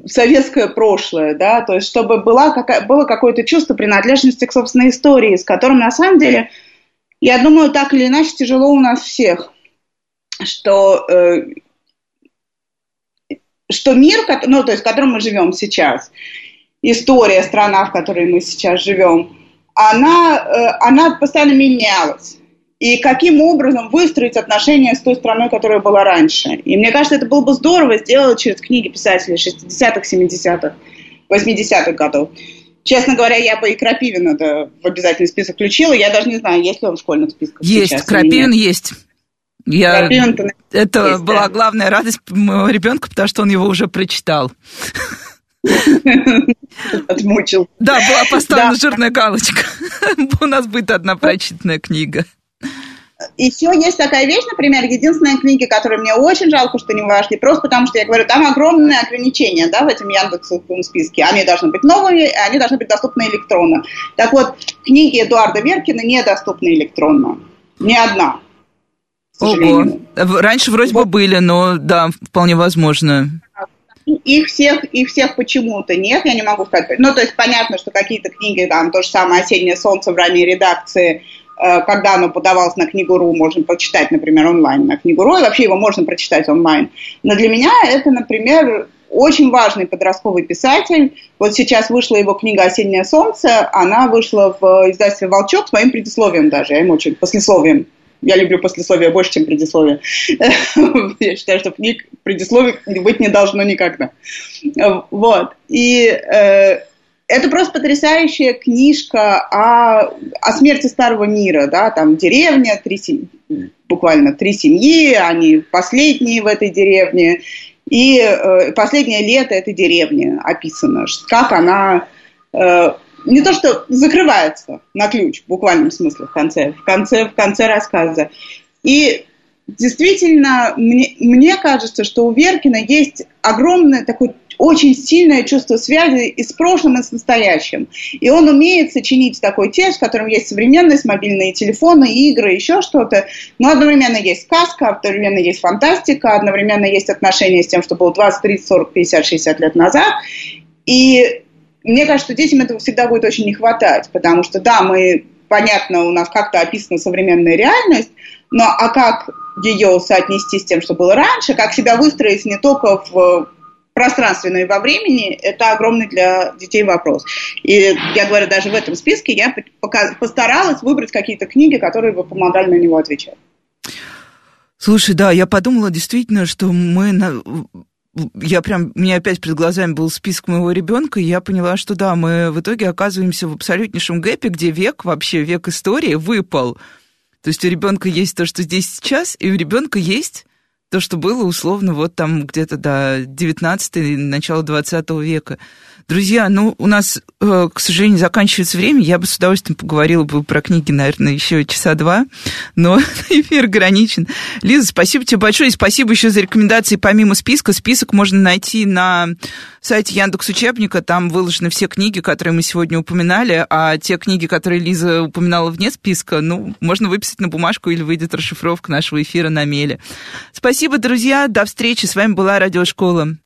советское прошлое, да, то есть чтобы была какая, было какое-то чувство принадлежности к собственной истории, с которым на самом деле, я думаю, так или иначе тяжело у нас всех, что, э, что мир, ну, то есть в котором мы живем сейчас, история, страна, в которой мы сейчас живем, она, э, она постоянно менялась и каким образом выстроить отношения с той страной, которая была раньше. И мне кажется, это было бы здорово сделать через книги писателей 60-х, 70-х, 80-х годов. Честно говоря, я бы и Крапивина да, в обязательный список включила. Я даже не знаю, есть ли он в школьных списках Есть, сейчас Крапивин есть. Я... Это есть, была да. главная радость моего ребенка, потому что он его уже прочитал. Отмучил. Да, была поставлена жирная галочка. У нас будет одна прочитанная книга. Еще есть такая вещь, например, единственная книга, которую мне очень жалко, что не вошли, просто потому что, я говорю, там огромные ограничения, да, в этом Яндексовском списке. Они должны быть новыми, они должны быть доступны электронно. Так вот, книги Эдуарда Веркина недоступны электронно. Ни одна. Ого. Раньше вроде бы были, но да, вполне возможно. Их всех, их всех почему-то нет, я не могу сказать. Ну, то есть понятно, что какие-то книги, там, то же самое «Осеннее солнце» в ранней редакции – когда оно подавалось на книгу.ру, можно прочитать, например, онлайн на книгу.ру, и вообще его можно прочитать онлайн. Но для меня это, например, очень важный подростковый писатель. Вот сейчас вышла его книга «Осеннее солнце». Она вышла в издательстве «Волчок» с моим предисловием даже. Я ему очень послесловием. Я люблю послесловие больше, чем предисловие. Я считаю, что книг предисловий быть не должно никогда. Вот. И э, это просто потрясающая книжка о, о смерти старого мира, да, там деревня, три семьи, буквально три семьи, они последние в этой деревне, и э, последнее лето этой деревни описано, как она э, не то что закрывается на ключ, в буквальном смысле в конце, в конце, в конце рассказа. И действительно, мне, мне кажется, что у Веркина есть огромное такое очень сильное чувство связи и с прошлым, и с настоящим. И он умеет сочинить такой текст, в котором есть современность, мобильные телефоны, игры, еще что-то, но одновременно есть сказка, одновременно есть фантастика, одновременно есть отношения с тем, что было 20, 30, 40, 50, 60 лет назад. И мне кажется, что детям этого всегда будет очень не хватать, потому что, да, мы, понятно, у нас как-то описана современная реальность, но а как ее соотнести с тем, что было раньше, как себя выстроить не только в пространстве, но и во времени, это огромный для детей вопрос. И я говорю, даже в этом списке я постаралась выбрать какие-то книги, которые бы помогали на него отвечать. Слушай, да, я подумала действительно, что мы на... Я прям, меня опять перед глазами был список моего ребенка, и я поняла, что да, мы в итоге оказываемся в абсолютнейшем гэпе, где век, вообще век истории выпал. То есть у ребенка есть то, что здесь сейчас, и у ребенка есть то, что было условно вот там где-то до 19 начала 20 века. Друзья, ну, у нас, э, к сожалению, заканчивается время. Я бы с удовольствием поговорила бы про книги, наверное, еще часа два, но эфир ограничен. Лиза, спасибо тебе большое, и спасибо еще за рекомендации помимо списка. Список можно найти на сайте Яндекс Учебника, там выложены все книги, которые мы сегодня упоминали, а те книги, которые Лиза упоминала вне списка, ну, можно выписать на бумажку или выйдет расшифровка нашего эфира на меле. Спасибо, друзья, до встречи. С вами была Радиошкола.